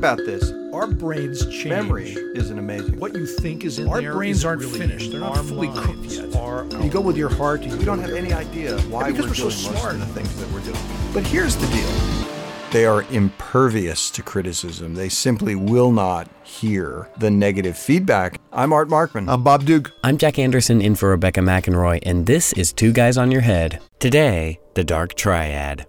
about this. Our brains change. Memory isn't amazing. What you think is in Our there brains aren't really finished. They're not fully cooked yet. You go with your heart. You we don't have any idea why because we're, we're so doing smart. most of the things that we're doing. But here's the deal. They are impervious to criticism. They simply will not hear the negative feedback. I'm Art Markman. I'm Bob Duke. I'm Jack Anderson in for Rebecca McInroy, and this is Two Guys on Your Head. Today, the Dark Triad.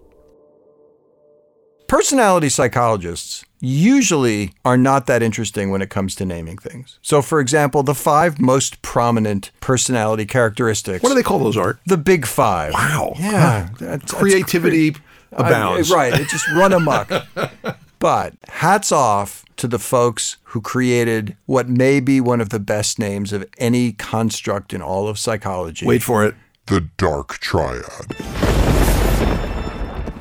Personality psychologists usually are not that interesting when it comes to naming things. So, for example, the five most prominent personality characteristics. What do they call those, Art? The big five. Wow. Yeah. that's- that's Creativity abounds. I- right. It just run amok. but hats off to the folks who created what may be one of the best names of any construct in all of psychology. Wait for it. The Dark Triad.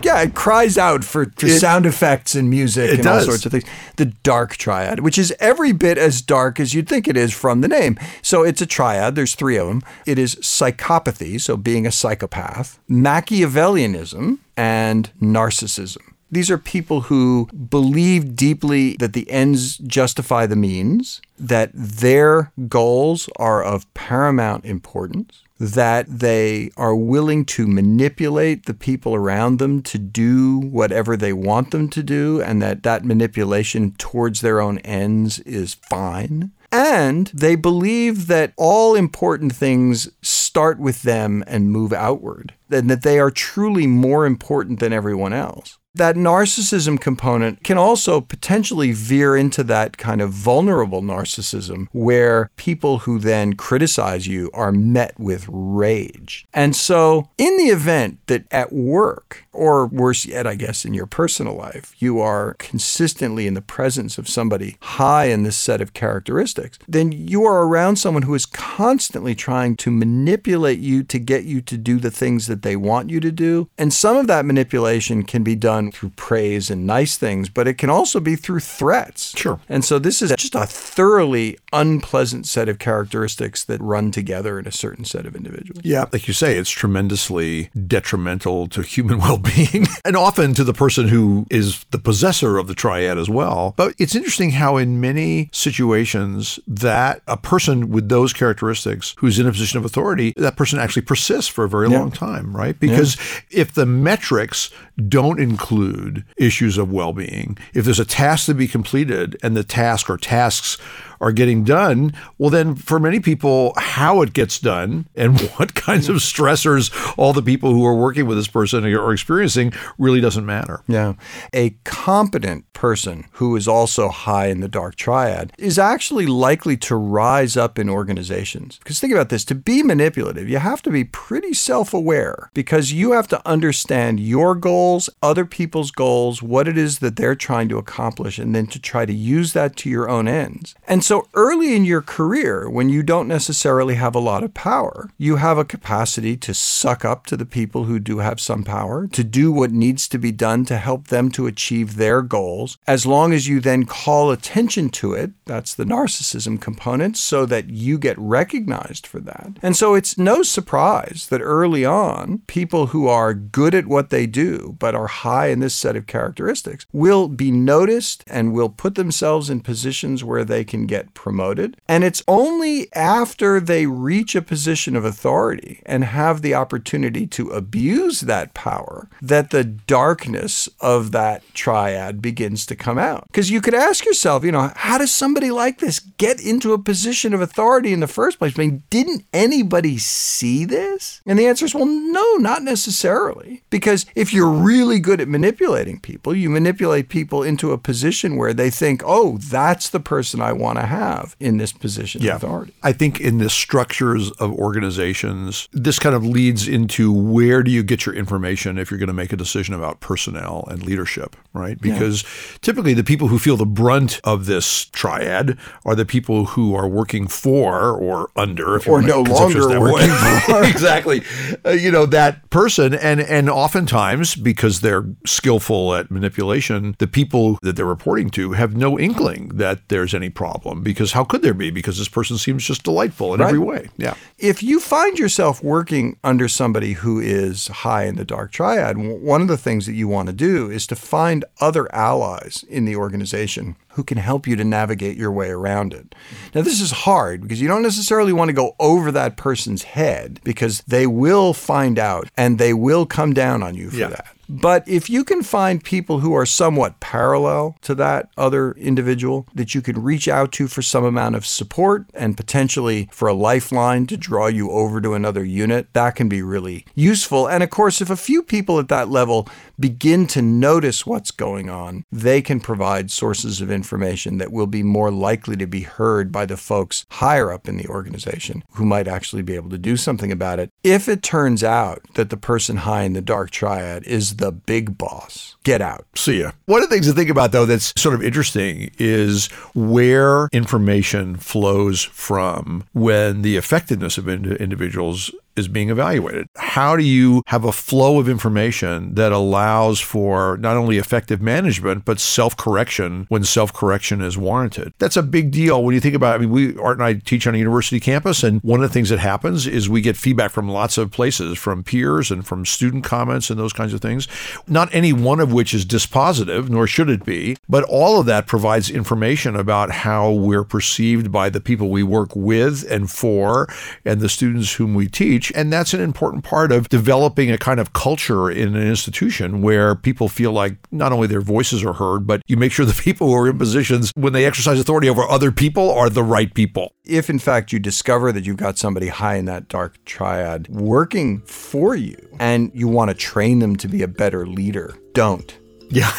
Yeah, it cries out for, for It- sound effects and music and all sorts of things. The dark triad, which is every bit as dark as you'd think it is from the name. So it's a triad, there's three of them. It is psychopathy, so being a psychopath, Machiavellianism, and narcissism. These are people who believe deeply that the ends justify the means, that their goals are of paramount importance, that they are willing to manipulate the people around them to do whatever they want them to do, and that that manipulation towards their own ends is fine. And they believe that all important things start with them and move outward, and that they are truly more important than everyone else. That narcissism component can also potentially veer into that kind of vulnerable narcissism where people who then criticize you are met with rage. And so, in the event that at work, or worse yet, I guess, in your personal life, you are consistently in the presence of somebody high in this set of characteristics, then you are around someone who is constantly trying to manipulate you to get you to do the things that they want you to do. And some of that manipulation can be done through praise and nice things, but it can also be through threats. Sure. And so this is just a thoroughly unpleasant set of characteristics that run together in a certain set of individuals. Yeah, like you say, it's tremendously detrimental to human well being and often to the person who is the possessor of the triad as well. But it's interesting how, in many situations, that a person with those characteristics who's in a position of authority, that person actually persists for a very Yeah. long time, right? Because if the metrics don't include issues of well being, if there's a task to be completed and the task or tasks are getting done, well, then for many people, how it gets done and what kinds of stressors all the people who are working with this person are experiencing really doesn't matter. Yeah. A competent person who is also high in the dark triad is actually likely to rise up in organizations. Because think about this to be manipulative, you have to be pretty self aware because you have to understand your goals, other people's goals, what it is that they're trying to accomplish, and then to try to use that to your own ends. And so early in your career, when you don't necessarily have a lot of power, you have a capacity to suck up to the people who do have some power, to do what needs to be done to help them to achieve their goals. As long as you then call attention to it, that's the narcissism component, so that you get recognized for that. And so it's no surprise that early on, people who are good at what they do, but are high in this set of characteristics, will be noticed and will put themselves in positions where they can get promoted. And it's only after they reach a position of authority and have the opportunity to abuse that power that the darkness of that triad begins to come out. Because you could ask yourself, you know, how does somebody like this get into a position of authority in the first place? I mean, didn't anybody see this? And the answer is, well, no, not necessarily. Because if you're really good at manipulating people, you manipulate people into a position where they think, oh, that's the person I want to have in this position of authority. I think in the structures of organizations, this kind of leads into where do you get your information if you're going to make a decision about personnel and leadership, right? Because typically the people who feel the brunt of this triad are the people who are working for or under, if Or no longer that way. working exactly. Uh, you know, that person, and, and oftentimes because they're skillful at manipulation, the people that they're reporting to have no inkling that there's any problem problem because how could there be? Because this person seems just delightful in Right. every way. Yeah. If you find yourself working under somebody who is high in the dark triad, one of the things that you want to do is to find other allies in the organization who can help you to navigate your way around it. Now, this is hard because you don't necessarily want to go over that person's head because they will find out and they will come down on you for Yeah. that. But if you can find people who are somewhat parallel to that other individual that you can reach out to for some amount of support and potentially for a lifeline to draw you over to another unit, that can be really useful. And of course, if a few people at that level begin to notice what's going on, they can provide sources of information that will be more likely to be heard by the folks higher up in the organization who might actually be able to do something about it. If it turns out that the person high in the dark triad is the big boss, get out. See ya. One of the things to think about, though, that's sort of interesting is where information flows from when the effectiveness of ind- individuals is being evaluated. How do you have a flow of information that allows for not only effective management, but self correction when self correction is warranted? That's a big deal when you think about I mean, we, Art and I teach on a university campus, and one of the things that happens is we get feedback from lots of places, from peers and from student comments and those kinds of things. Not any one of which is dispositive, nor should it be, but all of that provides information about how we're perceived by the people we work with and for and the students whom we teach. And that's an important part of developing a kind of culture in an institution where people feel like not only their voices are heard, but you make sure the people who are in positions when they exercise authority over other people are the right people. If in fact you discover that you've got somebody high in that dark triad working for you and you want to train them to be a better leader, don't. Yeah.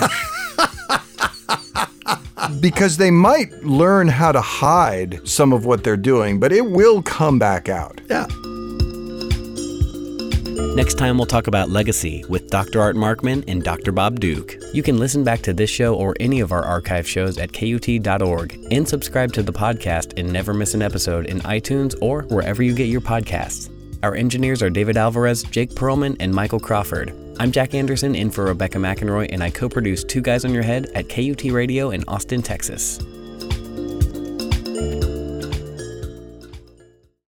because they might learn how to hide some of what they're doing, but it will come back out. Yeah. Next time, we'll talk about legacy with Dr. Art Markman and Dr. Bob Duke. You can listen back to this show or any of our archive shows at KUT.org and subscribe to the podcast and never miss an episode in iTunes or wherever you get your podcasts. Our engineers are David Alvarez, Jake Perlman, and Michael Crawford. I'm Jack Anderson in for Rebecca McInroy, and I co produce Two Guys on Your Head at KUT Radio in Austin, Texas.